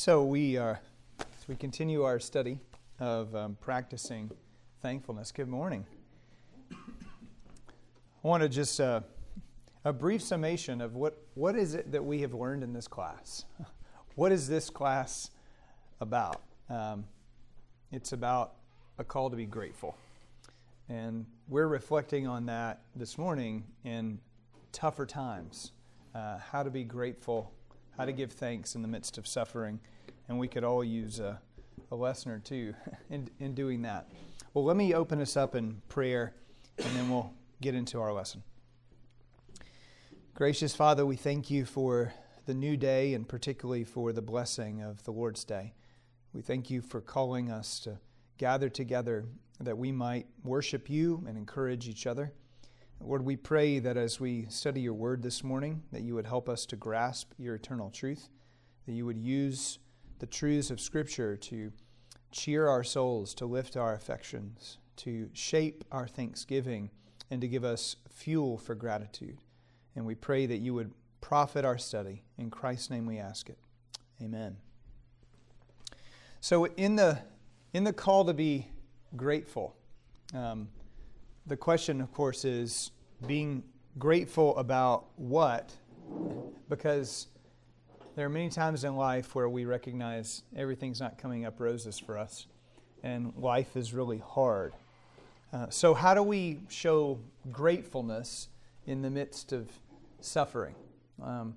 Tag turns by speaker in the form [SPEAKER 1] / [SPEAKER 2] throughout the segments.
[SPEAKER 1] So we are, as we continue our study of um, practicing thankfulness. Good morning. I want to just uh, a brief summation of what what is it that we have learned in this class. What is this class about? Um, it's about a call to be grateful, and we're reflecting on that this morning in tougher times. Uh, how to be grateful how to give thanks in the midst of suffering. And we could all use a, a lesson or two in, in doing that. Well, let me open us up in prayer, and then we'll get into our lesson. Gracious Father, we thank you for the new day and particularly for the blessing of the Lord's Day. We thank you for calling us to gather together that we might worship you and encourage each other. Lord, we pray that as we study your word this morning, that you would help us to grasp your eternal truth, that you would use the truths of Scripture to cheer our souls, to lift our affections, to shape our thanksgiving, and to give us fuel for gratitude. And we pray that you would profit our study. In Christ's name we ask it. Amen. So, in the, in the call to be grateful, um, the question, of course, is being grateful about what? Because there are many times in life where we recognize everything's not coming up roses for us, and life is really hard. Uh, so, how do we show gratefulness in the midst of suffering? Um,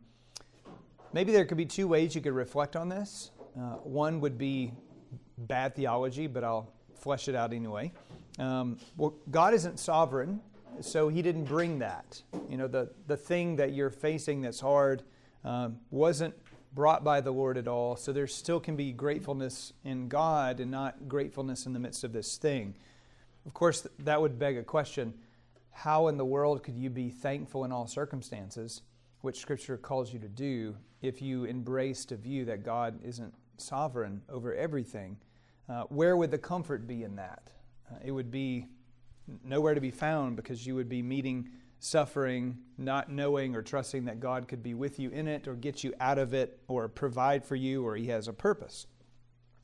[SPEAKER 1] maybe there could be two ways you could reflect on this. Uh, one would be bad theology, but I'll flesh it out anyway. Um, well, God isn't sovereign, so He didn't bring that. You know, the, the thing that you're facing that's hard um, wasn't brought by the Lord at all. So there still can be gratefulness in God and not gratefulness in the midst of this thing. Of course, that would beg a question how in the world could you be thankful in all circumstances, which Scripture calls you to do, if you embraced a view that God isn't sovereign over everything? Uh, where would the comfort be in that? Uh, it would be nowhere to be found because you would be meeting suffering, not knowing or trusting that God could be with you in it or get you out of it or provide for you or He has a purpose.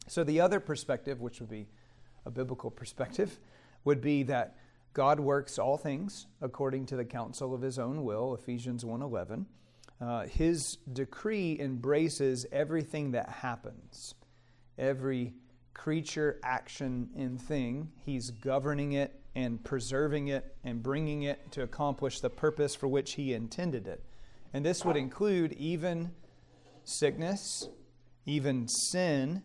[SPEAKER 1] So, the other perspective, which would be a biblical perspective, would be that God works all things according to the counsel of His own will, Ephesians 1:11. Uh, his decree embraces everything that happens, every creature, action, and thing. He's governing it and preserving it and bringing it to accomplish the purpose for which He intended it. And this would include even sickness, even sin,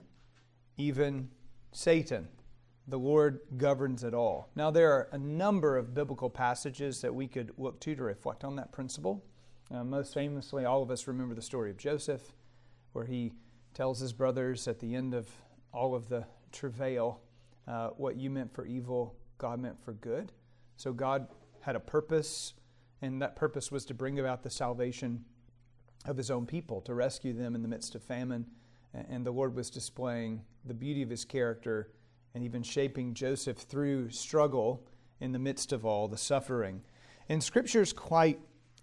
[SPEAKER 1] even Satan. The Lord governs it all. Now, there are a number of biblical passages that we could look to to reflect on that principle. Uh, most famously, all of us remember the story of Joseph, where he tells his brothers at the end of all of the travail, uh, what you meant for evil, God meant for good. So God had a purpose, and that purpose was to bring about the salvation of his own people, to rescue them in the midst of famine. And the Lord was displaying the beauty of his character and even shaping Joseph through struggle in the midst of all the suffering. And Scripture is quite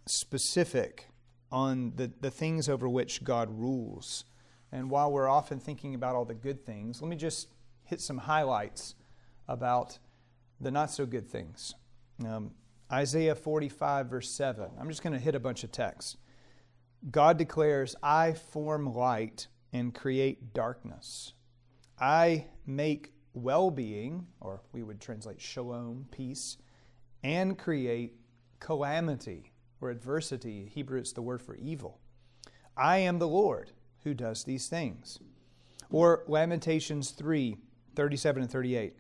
[SPEAKER 1] specific on the, the things over which God rules. And while we're often thinking about all the good things, let me just hit some highlights about the not so good things. Um, Isaiah 45, verse 7. I'm just going to hit a bunch of texts. God declares, I form light and create darkness. I make well being, or we would translate shalom, peace, and create calamity or adversity. Hebrew, it's the word for evil. I am the Lord who does these things. Or Lamentations 3 37 and 38.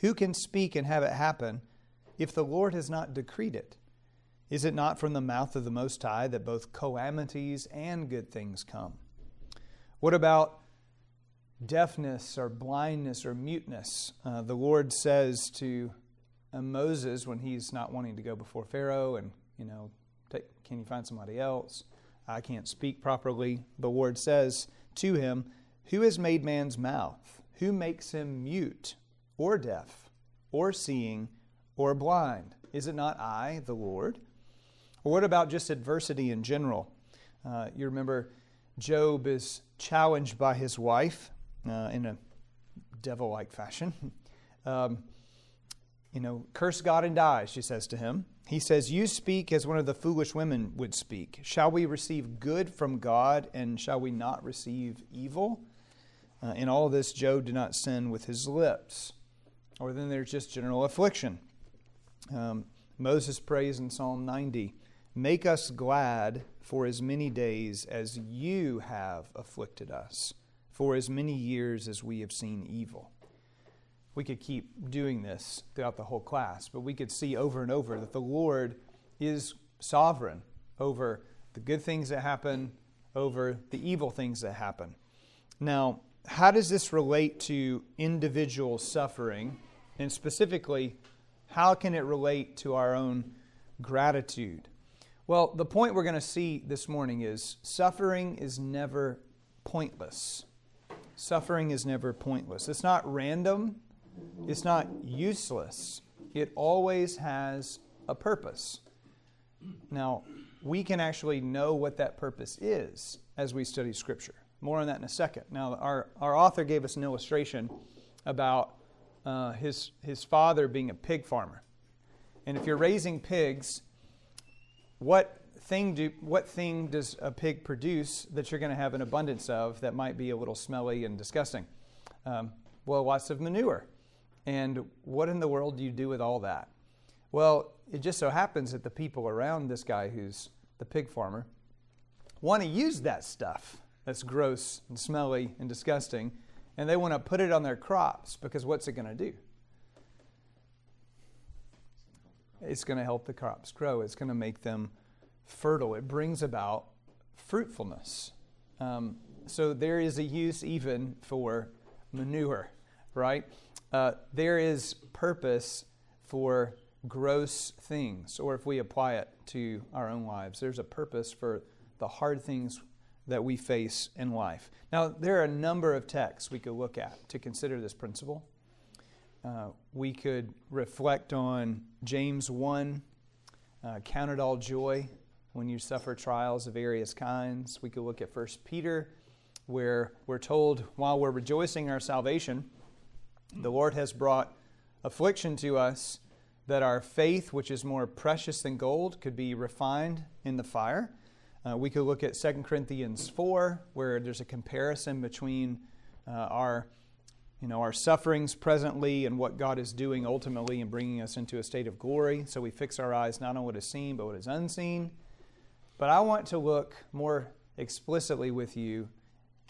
[SPEAKER 1] Who can speak and have it happen if the Lord has not decreed it? Is it not from the mouth of the Most High that both calamities and good things come? What about deafness or blindness or muteness? Uh, the Lord says to Moses when he's not wanting to go before Pharaoh and, you know, take, can you find somebody else? I can't speak properly. The Lord says to him, Who has made man's mouth? Who makes him mute or deaf or seeing or blind? Is it not I, the Lord? Or what about just adversity in general? Uh, you remember Job is challenged by his wife uh, in a devil like fashion. um, you know, curse God and die, she says to him. He says, You speak as one of the foolish women would speak. Shall we receive good from God and shall we not receive evil? Uh, in all this, Job did not sin with his lips. Or then there's just general affliction. Um, Moses prays in Psalm 90 Make us glad for as many days as you have afflicted us, for as many years as we have seen evil we could keep doing this throughout the whole class, but we could see over and over that the Lord is sovereign over the good things that happen, over the evil things that happen. Now, how does this relate to individual suffering? And specifically, how can it relate to our own gratitude? Well, the point we're going to see this morning is suffering is never pointless. Suffering is never pointless. It's not random, it's not useless, it always has a purpose. Now, we can actually know what that purpose is as we study Scripture. More on that in a second. Now, our, our author gave us an illustration about uh, his, his father being a pig farmer. And if you're raising pigs, what thing, do, what thing does a pig produce that you're going to have an abundance of that might be a little smelly and disgusting? Um, well, lots of manure. And what in the world do you do with all that? Well, it just so happens that the people around this guy who's the pig farmer want to use that stuff that's gross and smelly and disgusting, and they want to put it on their crops because what's it going to do? It's going to help the crops grow, it's going to make them fertile. It brings about fruitfulness. Um, so there is a use even for manure, right? Uh, there is purpose for gross things, or if we apply it to our own lives, there's a purpose for the hard things that we face in life. Now, there are a number of texts we could look at to consider this principle. Uh, we could reflect on James 1, uh, count it all joy when you suffer trials of various kinds. We could look at 1 Peter, where we're told while we're rejoicing in our salvation, the Lord has brought affliction to us that our faith, which is more precious than gold, could be refined in the fire. Uh, we could look at 2 Corinthians 4, where there's a comparison between uh, our, you know, our sufferings presently and what God is doing ultimately in bringing us into a state of glory. So we fix our eyes not on what is seen, but what is unseen. But I want to look more explicitly with you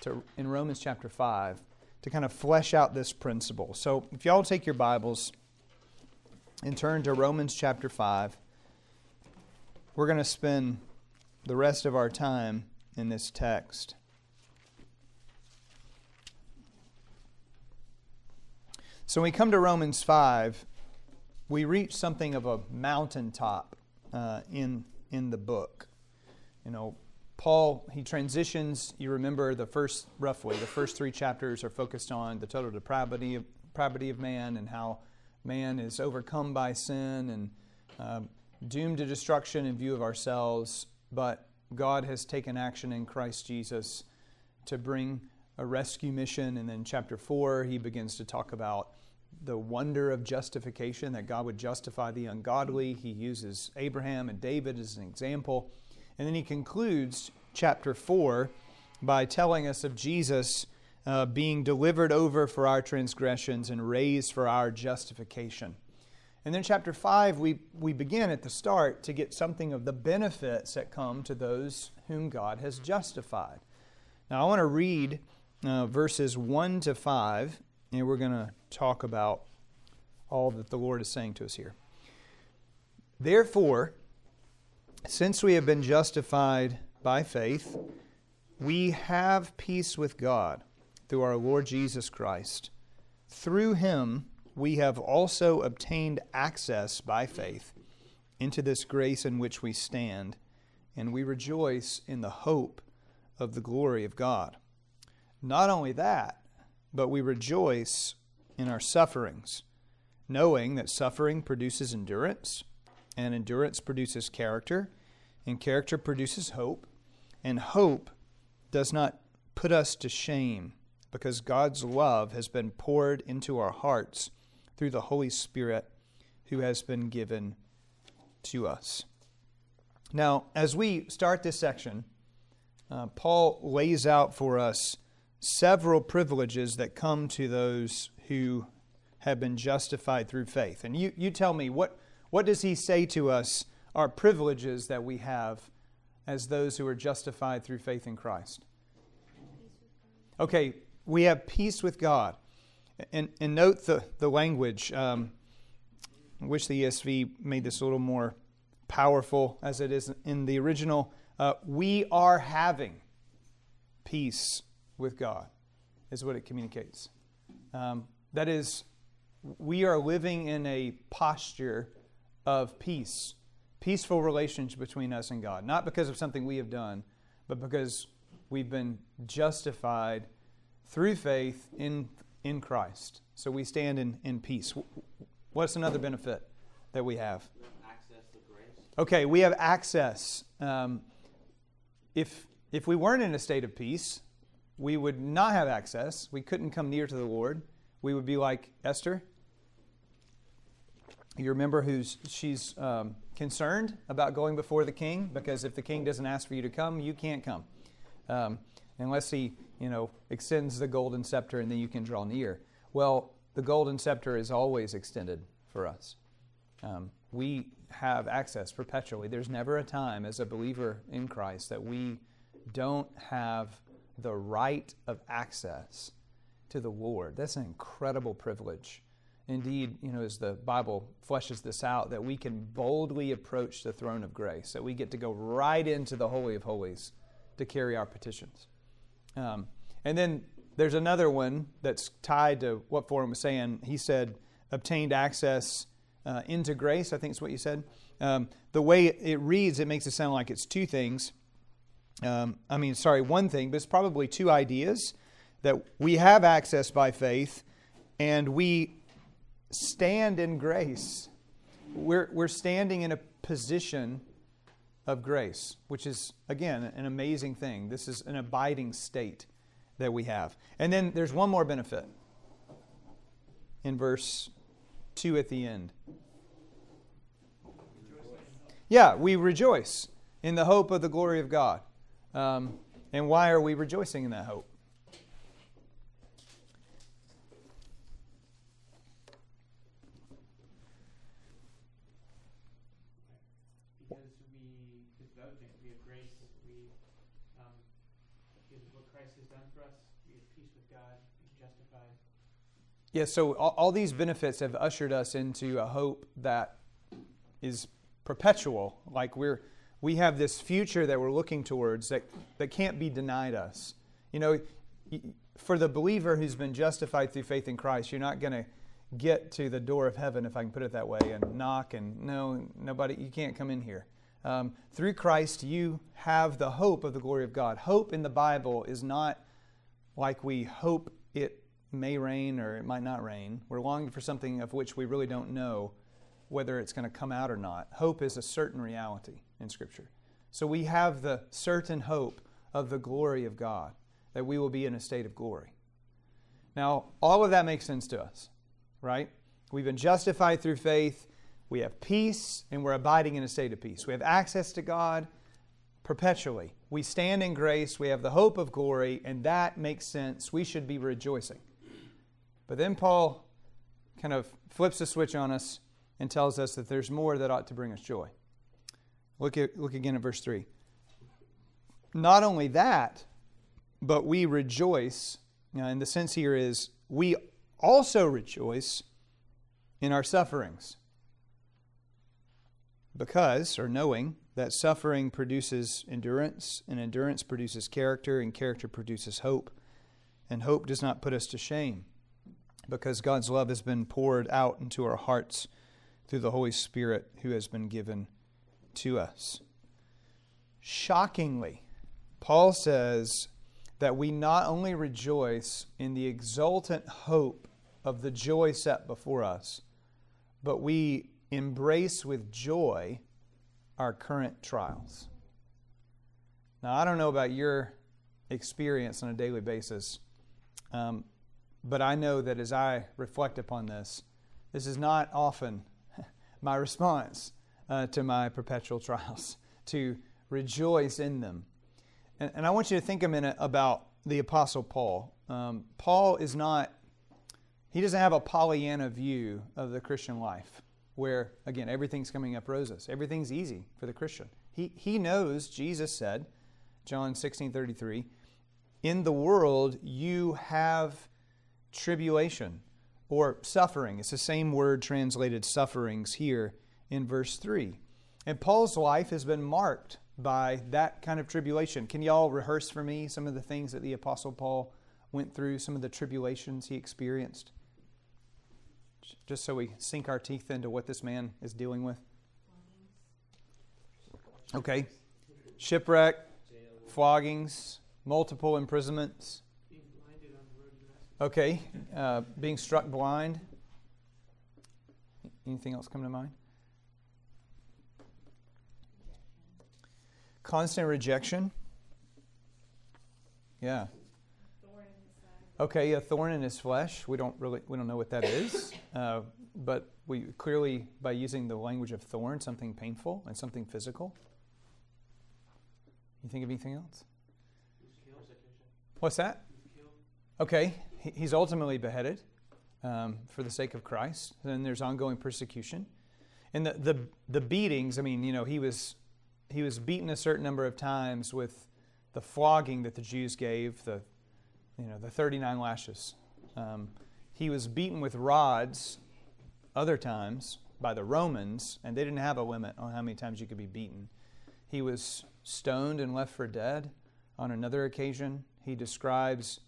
[SPEAKER 1] to, in Romans chapter 5 to kind of flesh out this principle. So if y'all take your Bibles and turn to Romans chapter 5, we're going to spend the rest of our time in this text. So when we come to Romans 5, we reach something of a mountaintop uh, in, in the book. You know, Paul, he transitions. You remember the first, roughly, the first three chapters are focused on the total depravity of, depravity of man and how man is overcome by sin and uh, doomed to destruction in view of ourselves. But God has taken action in Christ Jesus to bring a rescue mission. And then, chapter 4, he begins to talk about the wonder of justification, that God would justify the ungodly. He uses Abraham and David as an example. And then he concludes chapter 4 by telling us of Jesus uh, being delivered over for our transgressions and raised for our justification. And then, chapter 5, we, we begin at the start to get something of the benefits that come to those whom God has justified. Now, I want to read uh, verses 1 to 5, and we're going to talk about all that the Lord is saying to us here. Therefore, since we have been justified by faith, we have peace with God through our Lord Jesus Christ. Through him, we have also obtained access by faith into this grace in which we stand, and we rejoice in the hope of the glory of God. Not only that, but we rejoice in our sufferings, knowing that suffering produces endurance, and endurance produces character and character produces hope, and hope does not put us to shame because God's love has been poured into our hearts through the Holy Spirit who has been given to us. Now, as we start this section, uh, Paul lays out for us several privileges that come to those who have been justified through faith. And you, you tell me, what, what does he say to us are privileges that we have as those who are justified through faith in Christ? Okay, we have peace with God. And, and note the, the language. Um, I wish the ESV made this a little more powerful as it is in the original. Uh, we are having peace with God, is what it communicates. Um, that is, we are living in a posture of peace, peaceful relations between us and God, not because of something we have done, but because we've been justified through faith in, in Christ. So we stand in, in peace. What's another benefit that we have? Okay, we have access. Um, if, if we weren't in a state of peace, we would not have access. We couldn't come near to the Lord. We would be like Esther. You remember who's she's um, concerned about going before the king because if the king doesn't ask for you to come, you can't come, um, unless he you know extends the golden scepter and then you can draw near. Well, the golden scepter is always extended for us. Um, we have access perpetually. There's never a time as a believer in Christ that we don't have the right of access to the Lord. That's an incredible privilege. Indeed, you know, as the Bible fleshes this out, that we can boldly approach the throne of grace, that we get to go right into the Holy of Holies to carry our petitions. Um, and then there's another one that's tied to what Forum was saying. He said, obtained access uh, into grace, I think is what you said. Um, the way it reads, it makes it sound like it's two things. Um, I mean, sorry, one thing, but it's probably two ideas that we have access by faith and we stand in grace. We're, we're standing in a position of grace, which is, again, an amazing thing. This is an abiding state that we have. And then there's one more benefit in verse 2 at the end. Yeah, we rejoice in the hope of the glory of God. Um, and why are we rejoicing in that hope?
[SPEAKER 2] Because we, because the other thing, we have grace, we, um, because of what Christ has done for us, we have peace with God, being justified.
[SPEAKER 1] Yeah, so all, all these benefits have ushered us into a hope that is perpetual. Like we're we have this future that we're looking towards that, that can't be denied us. You know, for the believer who's been justified through faith in Christ, you're not going to get to the door of heaven, if I can put it that way, and knock and no, nobody, you can't come in here. Um, through Christ, you have the hope of the glory of God. Hope in the Bible is not like we hope may rain or it might not rain. We're longing for something of which we really don't know whether it's going to come out or not. Hope is a certain reality in Scripture. So we have the certain hope of the glory of God, that we will be in a state of glory. Now, all of that makes sense to us, right? We've been justified through faith. We have peace, and we're abiding in a state of peace. We have access to God perpetually. We stand in grace. We have the hope of glory, and that makes sense. We should be rejoicing. But then Paul kind of flips the switch on us and tells us that there's more that ought to bring us joy. Look, at, look again at verse 3. Not only that, but we rejoice. Now, and the sense here is we also rejoice in our sufferings. Because, or knowing, that suffering produces endurance, and endurance produces character, and character produces hope. And hope does not put us to shame, because God's love has been poured out into our hearts through the Holy Spirit who has been given to us. Shockingly, Paul says that we not only rejoice in the exultant hope of the joy set before us, but we embrace with joy our current trials. Now, I don't know about your experience on a daily basis. Um, but I know that as I reflect upon this, this is not often my response uh, to my perpetual trials, to rejoice in them. And, and, I want you to think a minute about the Apostle Paul. Um, Paul is not, he doesn't have a Pollyanna view of the Christian life where, again, everything's coming up roses. Everything's easy for the Christian. He, he knows, Jesus said, John 16 33, in the world you have tribulation or suffering. It's the same word translated sufferings here in verse 3. And Paul's life has been marked by that kind of tribulation. Can y'all rehearse for me some of the things that the Apostle Paul went through, some of the tribulations he experienced? Just so we sink our teeth into what this man is dealing with. Okay. Shipwreck, floggings, multiple imprisonments. Okay. Uh, being struck blind. Anything else come to mind? Constant rejection. Yeah. Okay, a thorn in his flesh. We don't really we don't know what that is, uh, but we clearly by using the language of thorn, something painful and something physical. You think of anything else? What's that? Okay, he's ultimately beheaded um, for the sake of Christ. Then there's ongoing persecution, and the, the the beatings. I mean, you know, he was he was beaten a certain number of times with the flogging that the Jews gave, the, you know, the 39 lashes. Um, he was beaten with rods other times by the Romans, and they didn't have a limit on how many times you could be beaten. He was stoned and left for dead. On another occasion, he describes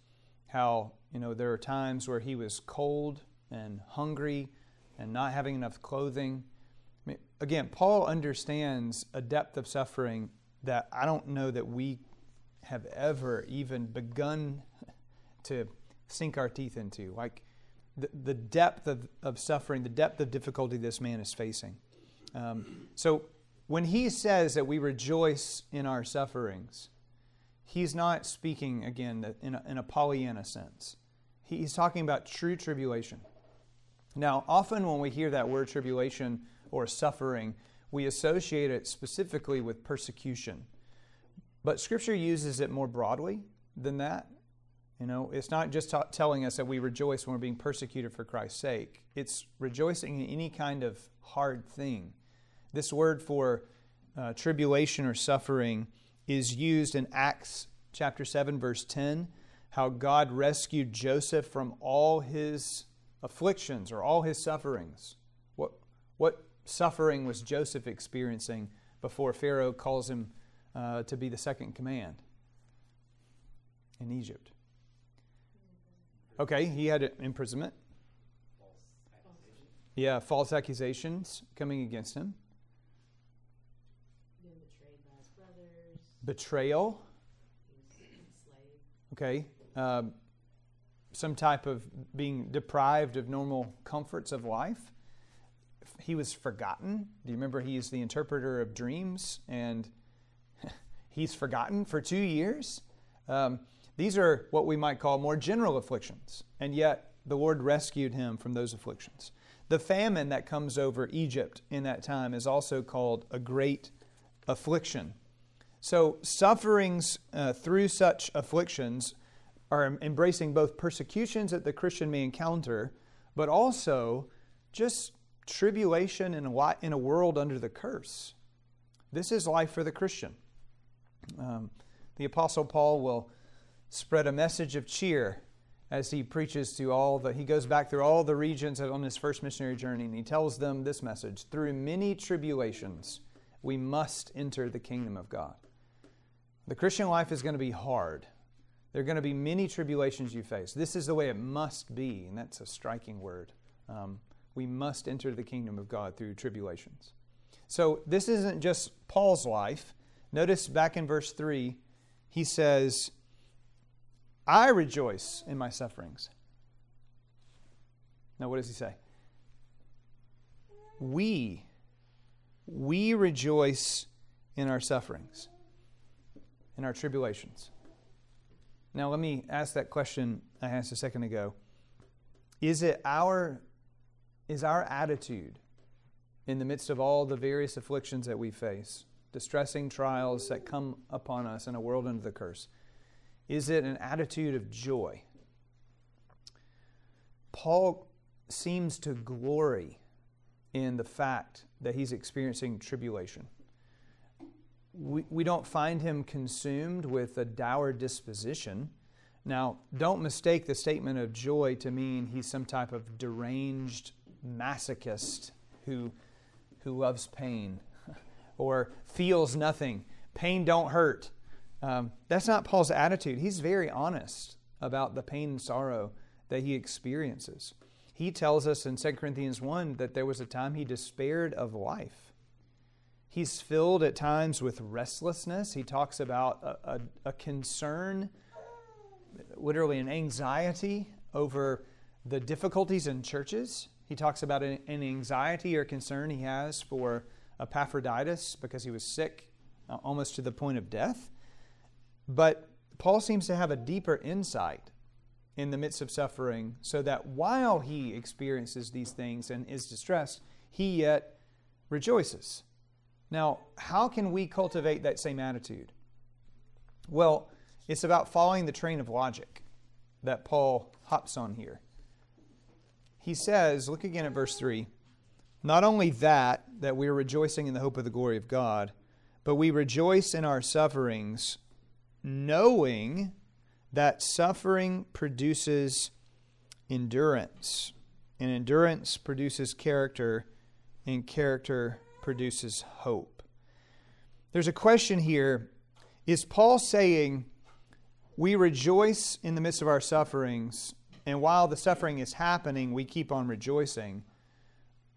[SPEAKER 1] how you know there are times where he was cold and hungry and not having enough clothing I mean, again, Paul understands a depth of suffering that I don't know that we have ever even begun to sink our teeth into. Like the, the depth of, of suffering, the depth of difficulty this man is facing. Um, so when he says that we rejoice in our sufferings, he's not speaking, again, in a, in a Pollyanna sense. He's talking about true tribulation. Now, often when we hear that word tribulation, or suffering, we associate it specifically with persecution. But Scripture uses it more broadly than that. You know, it's not just t- telling us that we rejoice when we're being persecuted for Christ's sake. It's rejoicing in any kind of hard thing. This word for uh, tribulation or suffering is used in Acts chapter 7 verse 10, how God rescued Joseph from all his afflictions or all his sufferings. What what suffering was Joseph experiencing before Pharaoh calls him uh, to be the second command in Egypt? Okay, he had imprisonment. Yeah, false accusations coming against him. Betrayal. Okay. Um, some type of being deprived of normal comforts of life he was forgotten. Do you remember he's the interpreter of dreams and he's forgotten for two years? Um, these are what we might call more general afflictions, and yet the Lord rescued him from those afflictions. The famine that comes over Egypt in that time is also called a great affliction. So, sufferings uh, through such afflictions are embracing both persecutions that the Christian may encounter, but also just tribulation in a, world under the curse. This is life for the Christian. Um, the Apostle Paul will spread a message of cheer as he preaches to all the he goes back through all the regions on his first missionary journey and he tells them this message through many tribulations we must enter the kingdom of god the christian life is going to be hard there are going to be many tribulations you face this is the way it must be and that's a striking word um, we must enter the kingdom of God through tribulations. So this isn't just Paul's life. Notice back in verse 3, he says, I rejoice in my sufferings. Now, what does he say? We, we rejoice in our sufferings, in our tribulations. Now, let me ask that question I asked a second ago. Is it our is our attitude in the midst of all the various afflictions that we face, distressing trials that come upon us in a world under the curse? Is it an attitude of joy? Paul seems to glory in the fact that he's experiencing tribulation. We, we don't find him consumed with a dour disposition. Now, don't mistake the statement of joy to mean he's some type of deranged masochist who, who loves pain or feels nothing. Pain don't hurt. Um, that's not Paul's attitude. He's very honest about the pain and sorrow that he experiences. He tells us in 2 Corinthians 1 that there was a time he despaired of life. He's filled at times with restlessness. He talks about a, a, a concern, literally an anxiety over the difficulties in churches. He talks about an, an anxiety or concern he has for Epaphroditus because he was sick uh, almost to the point of death. But Paul seems to have a deeper insight in the midst of suffering, so that while he experiences these things and is distressed, he yet rejoices. Now, how can we cultivate that same attitude? Well, it's about following the train of logic that Paul hops on here. He says, look again at verse 3 not only that, that we are rejoicing in the hope of the glory of God, but we rejoice in our sufferings, knowing that suffering produces endurance, and endurance produces character, and character produces hope. There's a question here Is Paul saying we rejoice in the midst of our sufferings, and while the suffering is happening, we keep on rejoicing?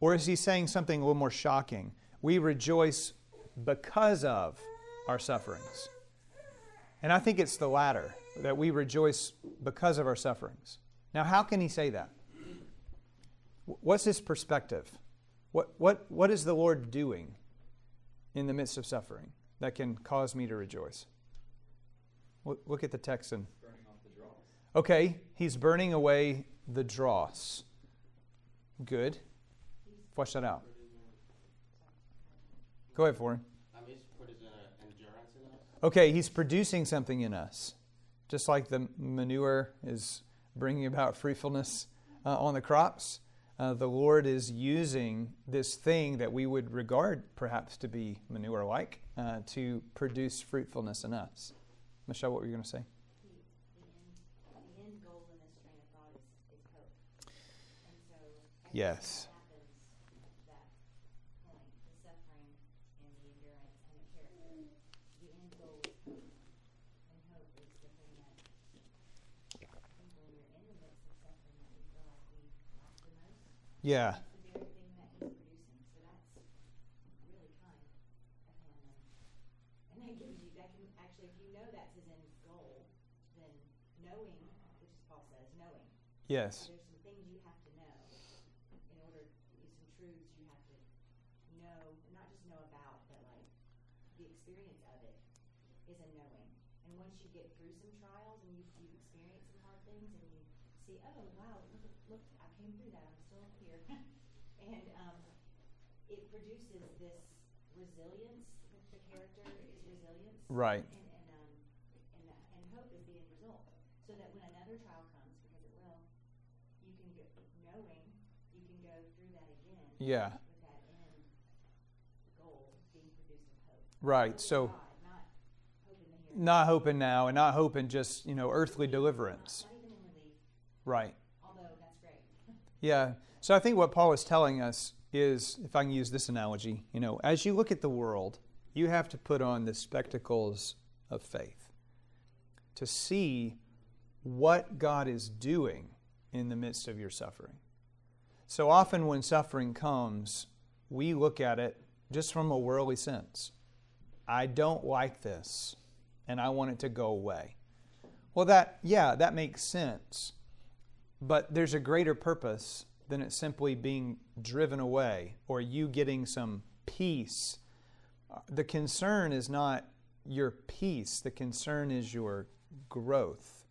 [SPEAKER 1] Or is he saying something a little more shocking? We rejoice because of our sufferings. And I think it's the latter that we rejoice because of our sufferings. Now, how can he say that? What's his perspective? What, what, what is the Lord doing in the midst of suffering that can cause me to rejoice? Look at the text and. Okay, he's burning away the dross. Good. Flesh that out. Go ahead, Foreign. Okay, he's producing something in us just like the manure is bringing about fruitfulness uh, on the crops, uh, the Lord is using this thing that we would regard perhaps to be manure like uh, to produce fruitfulness in us. Michelle, what were you going to say? Yes. Yeah. Yes.
[SPEAKER 3] There's some things you have to know in order, some truths you have to know, not just know about, but like the experience of it is a knowing. And once you get through some trials and you, you've experienced some hard things and you see, oh wow, look, look, I came through that. I'm. And um, it produces this resilience. The character is resilience.
[SPEAKER 1] Right.
[SPEAKER 3] And, and, um, and, uh, and hope is the end result. So that when another trial comes, because it will, you can go knowing you can go through that again.
[SPEAKER 1] Yeah.
[SPEAKER 3] With that end goal being produced of hope.
[SPEAKER 1] Right. So.
[SPEAKER 3] God, not hoping.
[SPEAKER 1] Not hoping now, and not hoping just you know earthly deliverance.
[SPEAKER 3] Not even in relief,
[SPEAKER 1] Right.
[SPEAKER 3] although that's great.
[SPEAKER 1] Yeah. So I think what Paul is telling us is, if I can use this analogy, you know, as you look at the world, you have to put on the spectacles of faith to see what God is doing in the midst of your suffering. So often when suffering comes, we look at it just from a worldly sense. I don't like this and I want it to go away. Well, that, yeah, that makes sense. But there's a greater purpose than it simply being driven away or you getting some peace. Uh, the concern is not your peace, the concern is your growth.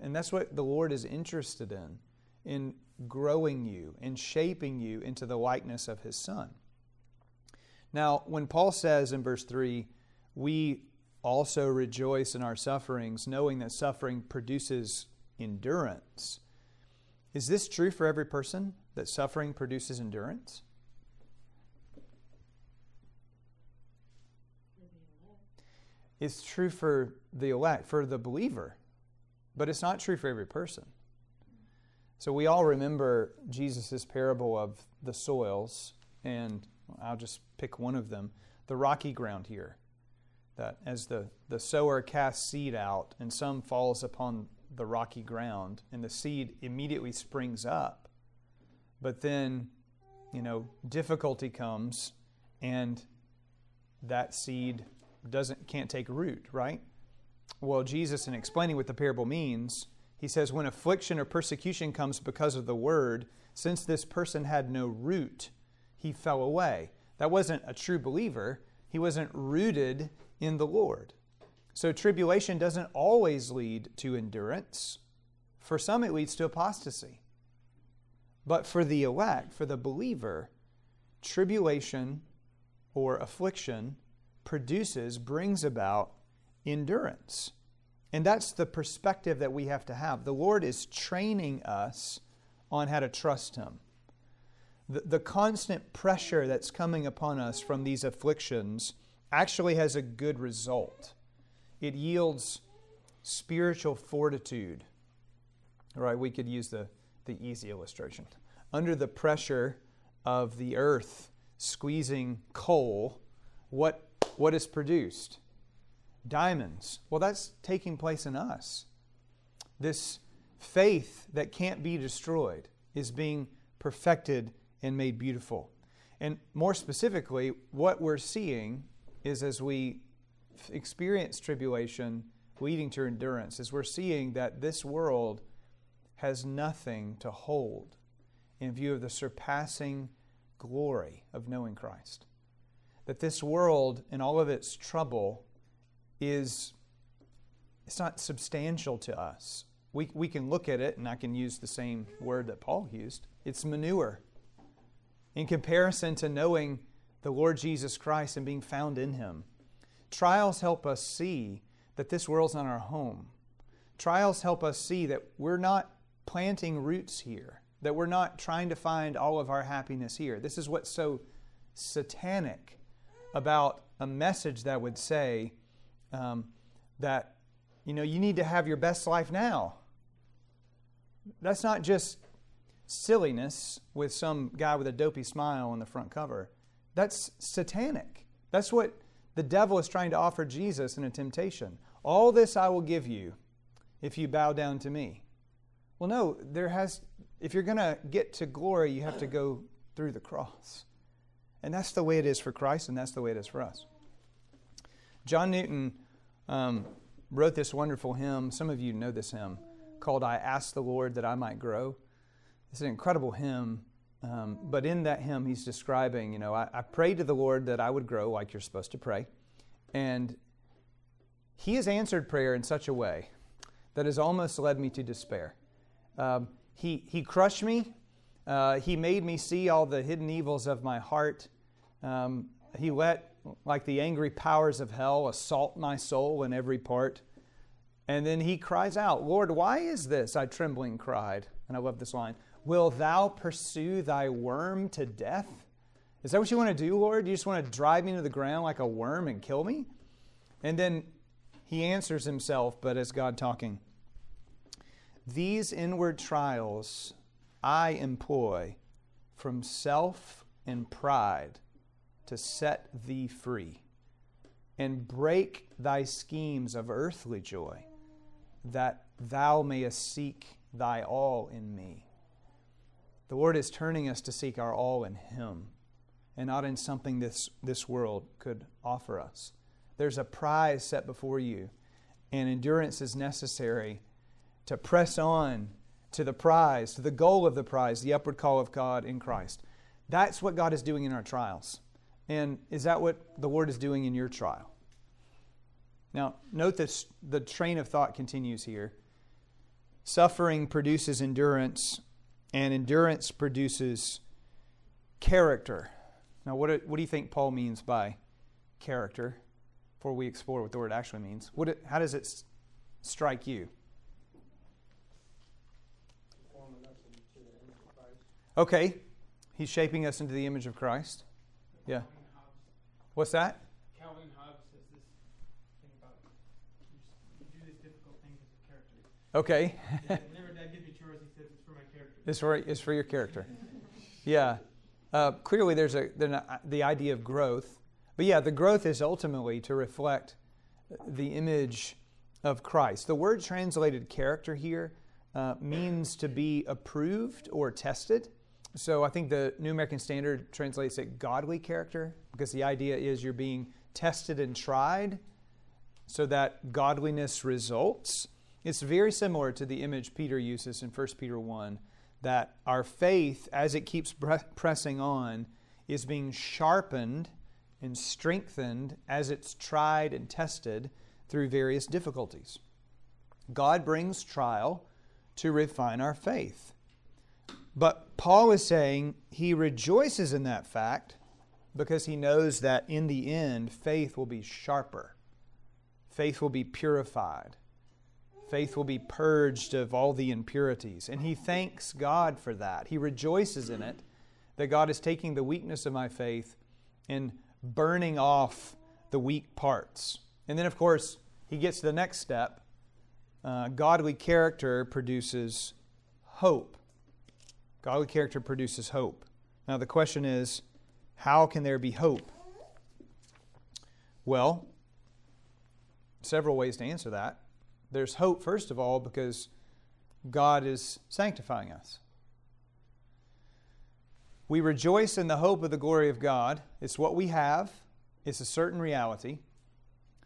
[SPEAKER 1] And that's what the Lord is interested in, in growing you and shaping you into the likeness of His Son. Now, when Paul says in verse 3, we also rejoice in our sufferings, knowing that suffering produces endurance. Is this true for every person, that suffering produces endurance? It's true for the elect, for the believer, but it's not true for every person. So we all remember Jesus' parable of the soils, and I'll just pick one of them the rocky ground here. That as the, the sower casts seed out, and some falls upon the rocky ground, and the seed immediately springs up. But then, you know, difficulty comes, and that seed doesn't can't take root, right? Well, Jesus, in explaining what the parable means, he says, when affliction or persecution comes because of the word, since this person had no root, he fell away. That wasn't a true believer. He wasn't rooted in the Lord. So tribulation doesn't always lead to endurance. For some, it leads to apostasy. But for the elect, for the believer, tribulation or affliction produces, brings about endurance. And that's the perspective that we have to have. The Lord is training us on how to trust Him. The, the constant pressure that's coming upon us from these afflictions actually has a good result. It yields spiritual fortitude. All right, we could use the, the easy illustration. Under the pressure of the earth squeezing coal, what what is produced? Diamonds. Well, that's taking place in us. This faith that can't be destroyed is being perfected and made beautiful. And more specifically, what we're seeing is as we experience tribulation leading to endurance, is we're seeing that this world has nothing to hold in view of the surpassing glory of knowing Christ that this world and all of its trouble is it's not substantial to us. We, we can look at it, and I can use the same word that Paul used. It's manure. In comparison to knowing the Lord Jesus Christ and being found in Him, trials help us see that this world's not our home. Trials help us see that we're not planting roots here, that we're not trying to find all of our happiness here. This is what's so satanic about a message that would say um, that, you know, you need to have your best life now. That's not just silliness with some guy with a dopey smile on the front cover. That's satanic. That's what the devil is trying to offer Jesus in a temptation. All this I will give you if you bow down to me. Well, no, there has, if you're going to get to glory, you have to go through the cross. And that's the way it is for Christ, and that's the way it is for us. John Newton um, wrote this wonderful hymn. Some of you know this hymn called I Ask the Lord That I Might Grow. It's an incredible hymn. Um, but in that hymn, he's describing, you know, I, I prayed to the Lord that I would grow like you're supposed to pray. And he has answered prayer in such a way that has almost led me to despair. Um, he, he crushed me. Uh, he made me see all the hidden evils of my heart. Um, he let, like the angry powers of hell, assault my soul in every part. And then he cries out, Lord, why is this? I trembling cried. And I love this line Will thou pursue thy worm to death? Is that what you want to do, Lord? You just want to drive me to the ground like a worm and kill me? And then he answers himself, but as God talking, These inward trials I employ from self and pride to set thee free and break thy schemes of earthly joy, that thou mayest seek thy all in me. The Lord is turning us to seek our all in Him and not in something this, this world could offer us. There's a prize set before you, and endurance is necessary to press on to the prize, to the goal of the prize, the upward call of God in Christ. That's what God is doing in our trials. And is that what the Lord is doing in your trial? Now, note this the train of thought continues here. suffering produces endurance, and endurance produces character. Now, what do, what do you think Paul means by character? Before we explore what the word actually means, what it, how does it s- strike you? Okay, he's shaping us into the image of Christ. Yeah. What's that?
[SPEAKER 2] Calvin Hobbes says this thing about you, do this difficult thing because of character.
[SPEAKER 1] Okay.
[SPEAKER 2] He said, Whenever Dad gives me chores, he says it's for my character.
[SPEAKER 1] It's for, it's for your character. Yeah. Uh, clearly, there's a there's the idea of growth. But yeah, the growth is ultimately to reflect the image of Christ. The word translated character here uh, means to be approved or tested. So I think the New American Standard translates it godly character because the idea is you're being tested and tried so that godliness results. It's very similar to the image Peter uses in 1 Peter 1 that our faith, as it keeps bre- pressing on, is being sharpened and strengthened as it's tried and tested through various difficulties. God brings trial to refine our faith. But Paul is saying he rejoices in that fact because he knows that in the end, faith will be sharper, faith will be purified, faith will be purged of all the impurities. And he thanks God for that. He rejoices in it that God is taking the weakness of my faith and burning off the weak parts. And then, of course, he gets to the next step. Uh, godly character produces hope. Godly character produces hope. Now, the question is how can there be hope? Well, several ways to answer that. There's hope, first of all, because God is sanctifying us. We rejoice in the hope of the glory of God. It's what we have, it's a certain reality.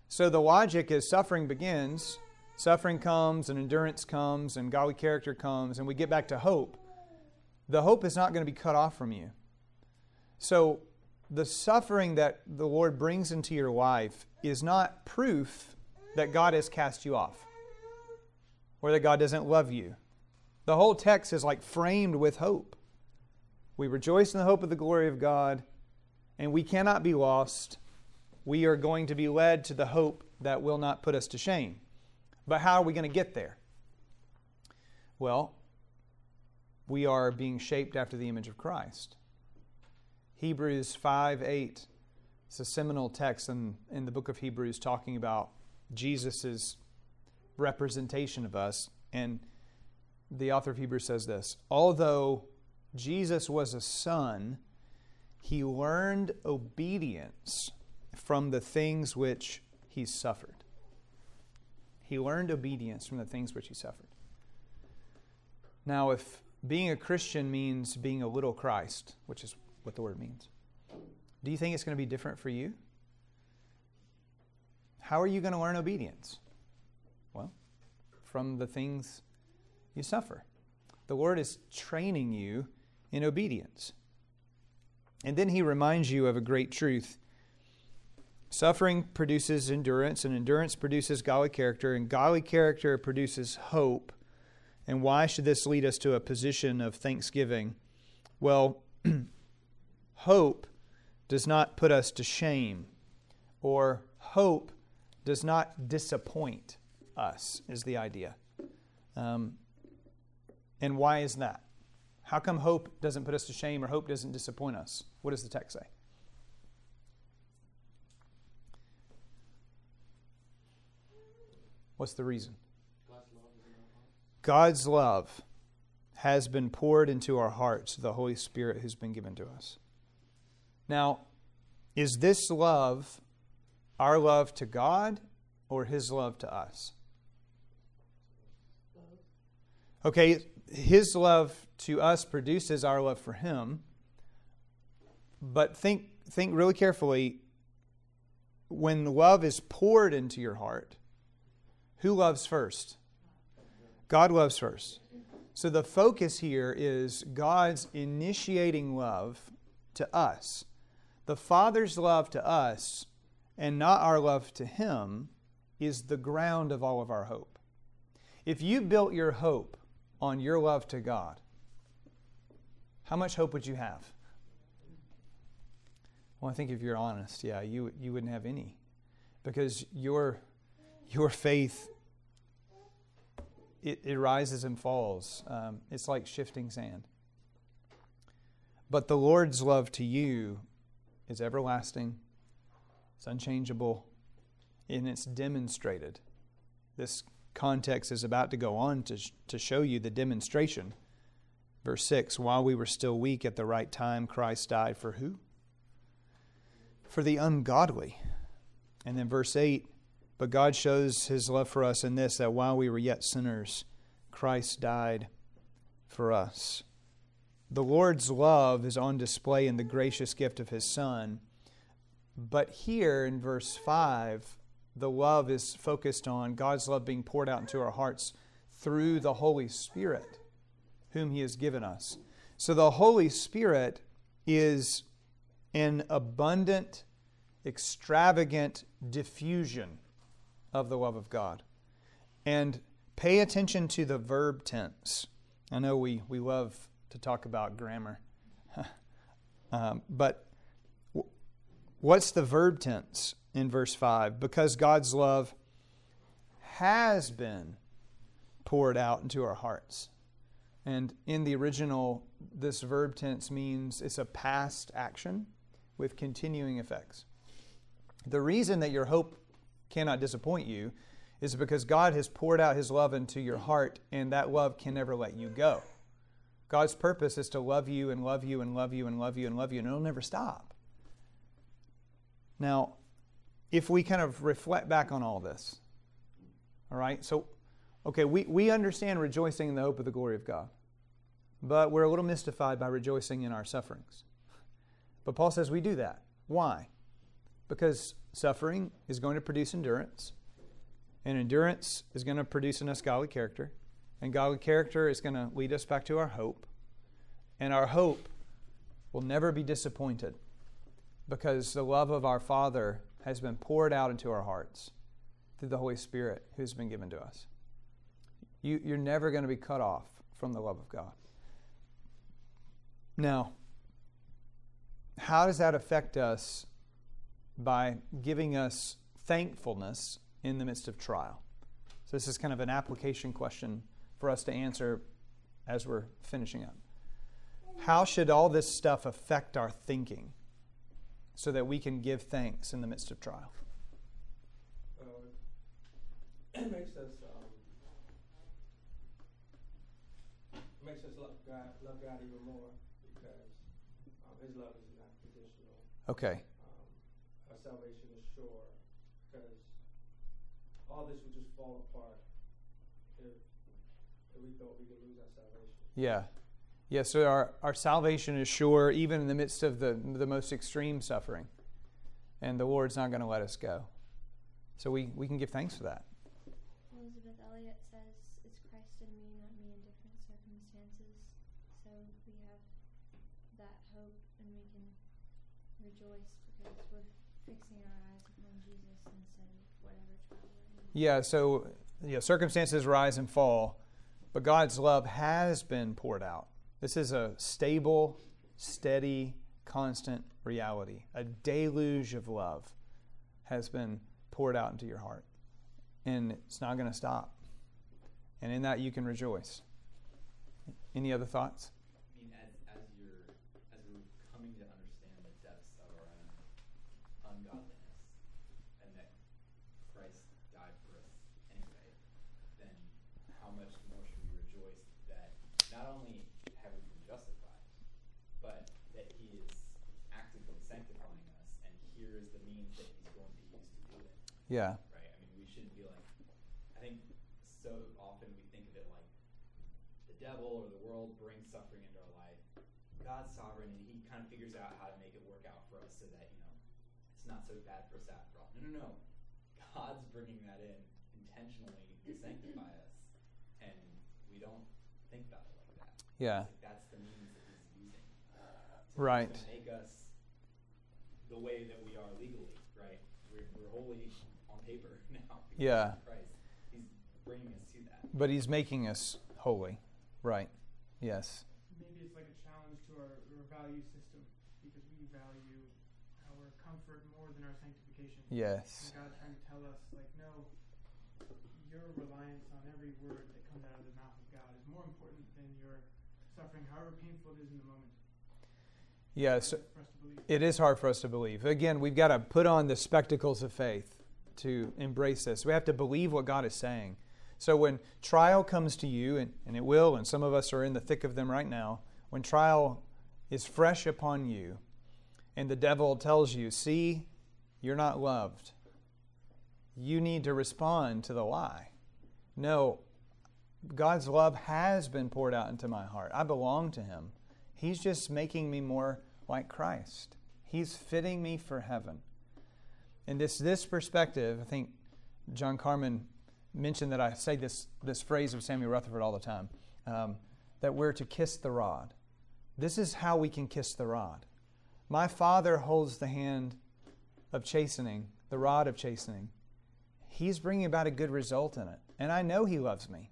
[SPEAKER 1] So the logic is suffering begins, suffering comes, and endurance comes, and godly character comes, and we get back to hope. The hope is not going to be cut off from you. So the suffering that the Lord brings into your life is not proof that God has cast you off or that God doesn't love you. The whole text is like framed with hope. We rejoice in the hope of the glory of God, and we cannot be lost. We are going to be led to the hope that will not put us to shame. But how are we going to get there? Well, we are being shaped after the image of Christ. Hebrews 5 8. It's a seminal text in, in the book of Hebrews talking about Jesus' representation of us. And the author of Hebrews says this Although Jesus was a son, he learned obedience from the things which he suffered. He learned obedience from the things which he suffered. Now, if being a Christian means being a little Christ, which is what the word means, do you think it's going to be different for you? How are you going to learn obedience? From the things you suffer. The Lord is training you in obedience. And then he reminds you of a great truth. Suffering produces endurance, and endurance produces godly character, and godly character produces hope. And why should this lead us to a position of thanksgiving? Well, hope does not put us to shame, or hope does not disappoint us, is the idea. Um, and why is that? How come hope doesn't put us to shame or hope doesn't disappoint us? What does the text say? What's the reason? God's love has been poured into our hearts, the Holy Spirit who's been given to us. Now, is this love our love to God or His love to us? Okay, His love to us produces our love for Him. But think, think really carefully when love is poured into your heart, who loves first? God loves first. So the focus here is God's initiating love to us. The Father's love to us and not our love to Him is the ground of all of our hope. If you built your hope on your love to God, how much hope would you have? Well, I think if you're honest, yeah, you, you wouldn't have any. Because your, your faith, it, it rises and falls. Um, it's like shifting sand. But the Lord's love to you is everlasting, it's unchangeable, and it's demonstrated. This context is about to go on to, to show you the demonstration. Verse 6 While we were still weak at the right time, Christ died for who? For the ungodly. And then verse 8 But God shows his love for us in this, that while we were yet sinners, Christ died for us. The Lord's love is on display in the gracious gift of his Son. But here in verse 5, the love is focused on God's love being poured out into our hearts through the Holy Spirit, whom He has given us. So the Holy Spirit is an abundant, extravagant diffusion of the love of God. And pay attention to the verb tense. I know we, we love to talk about grammar, um, but what's the verb tense? In verse 5 because God's love has been poured out into our hearts. And in the original, this verb tense means it's a past action with continuing effects. The reason that your hope cannot disappoint you is because God has poured out His love into your heart, and that love can never let you go. God's purpose is to love you and love you and love you and love you and love you, and it'll never stop. Now, if we kind of reflect back on all this. All right? So, okay, we, we understand rejoicing in the hope of the glory of God, but we're a little mystified by rejoicing in our sufferings. But Paul says we do that. Why? Because suffering is going to produce endurance, and endurance is going to produce in us godly character, and godly character is going to lead us back to our hope, and our hope will never be disappointed because the love of our Father has been poured out into our hearts through the Holy Spirit who's been given to us. You, you're never going to be cut off from the love of God. Now, how does that affect us by giving us thankfulness in the midst of trial? So, this is kind of an application question for us to answer as we're finishing up. How should all this stuff affect our thinking? So that we can give thanks in the midst of trial?
[SPEAKER 4] Uh, it makes us um, makes us love God, love God even more because um, His love is not conditional.
[SPEAKER 1] Okay.
[SPEAKER 4] Um, our salvation is sure because all this would just fall apart if, if we thought we could lose our salvation.
[SPEAKER 1] Yeah. Yes, so our, our salvation is sure even in the midst of the, the most extreme suffering. And the Lord's not going to let us go. So we, we can give thanks for that.
[SPEAKER 5] Elisabeth Elliot says, It's Christ in me, not me in different circumstances. So we have that hope and we can rejoice because we're fixing our eyes upon Jesus instead of whatever trial.
[SPEAKER 1] Yeah, so yeah, circumstances rise and fall, but God's love has been poured out this is a stable, steady, constant reality. A deluge of love has been poured out into your heart, and it's not going to stop. And in that, you can rejoice. Any other thoughts? Yeah.
[SPEAKER 6] Right? I mean, we shouldn't be like, I think so often we think of it like the devil or the world brings suffering into our life. God's sovereign and he kind of figures out how to make it work out for us so that, you know, it's not so bad for us after all. No, no, no. God's bringing that in intentionally to sanctify us. And we don't think about it like that.
[SPEAKER 1] Yeah.
[SPEAKER 6] Like that's the means that he's using.
[SPEAKER 1] right.
[SPEAKER 6] To make us the way that we are legally, right? We're, we're holy paper now.
[SPEAKER 1] Yeah.
[SPEAKER 6] He's bringing us to that.
[SPEAKER 1] But He's making us holy. Right. Yes.
[SPEAKER 2] Maybe it's like a challenge to our, our value system because we value our comfort more than our sanctification.
[SPEAKER 1] Yes.
[SPEAKER 2] And God trying to tell us, like, no, your reliance on every word that comes out of the mouth of God is more important than your suffering, however painful it is in the moment.
[SPEAKER 1] Yes.
[SPEAKER 2] Hard for us to believe.
[SPEAKER 1] It is hard for us to believe. Again, we've got to put on the spectacles of faith to embrace this. We have to believe what God is saying. So when trial comes to you, and, and it will, and some of us are in the thick of them right now, when trial is fresh upon you, and the devil tells you, see, you're not loved, you need to respond to the lie. No, God's love has been poured out into my heart. I belong to Him. He's just making me more like Christ. He's fitting me for heaven. And this this perspective, I think John Carmen mentioned that I say this this phrase of Samuel Rutherford all the time, um, that we're to kiss the rod. This is how we can kiss the rod. My Father holds the hand of chastening, the rod of chastening. He's bringing about a good result in it, and I know He loves me,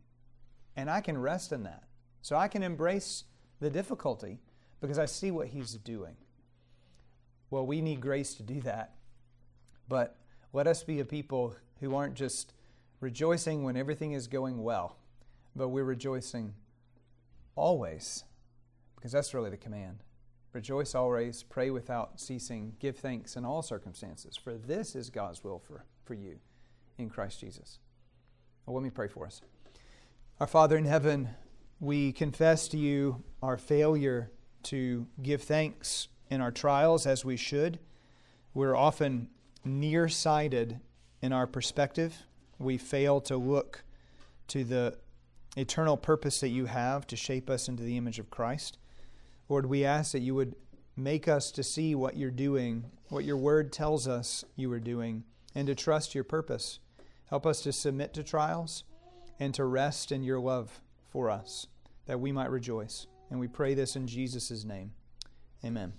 [SPEAKER 1] and I can rest in that. So I can embrace the difficulty because I see what He's doing. Well, we need grace to do that. But let us be a people who aren't just rejoicing when everything is going well, but we're rejoicing always, because that's really the command. Rejoice always, pray without ceasing, give thanks in all circumstances, for this is God's will for, for you in Christ Jesus. Well, let me pray for us. Our Father in heaven, we confess to you our failure to give thanks in our trials as we should. We're often nearsighted in our perspective. We fail to look to the eternal purpose that you have to shape us into the image of Christ. Lord, we ask that you would make us to see what you're doing, what your word tells us you are doing, and to trust your purpose. Help us to submit to trials and to rest in your love for us, that we might rejoice. And we pray this in Jesus' name. Amen.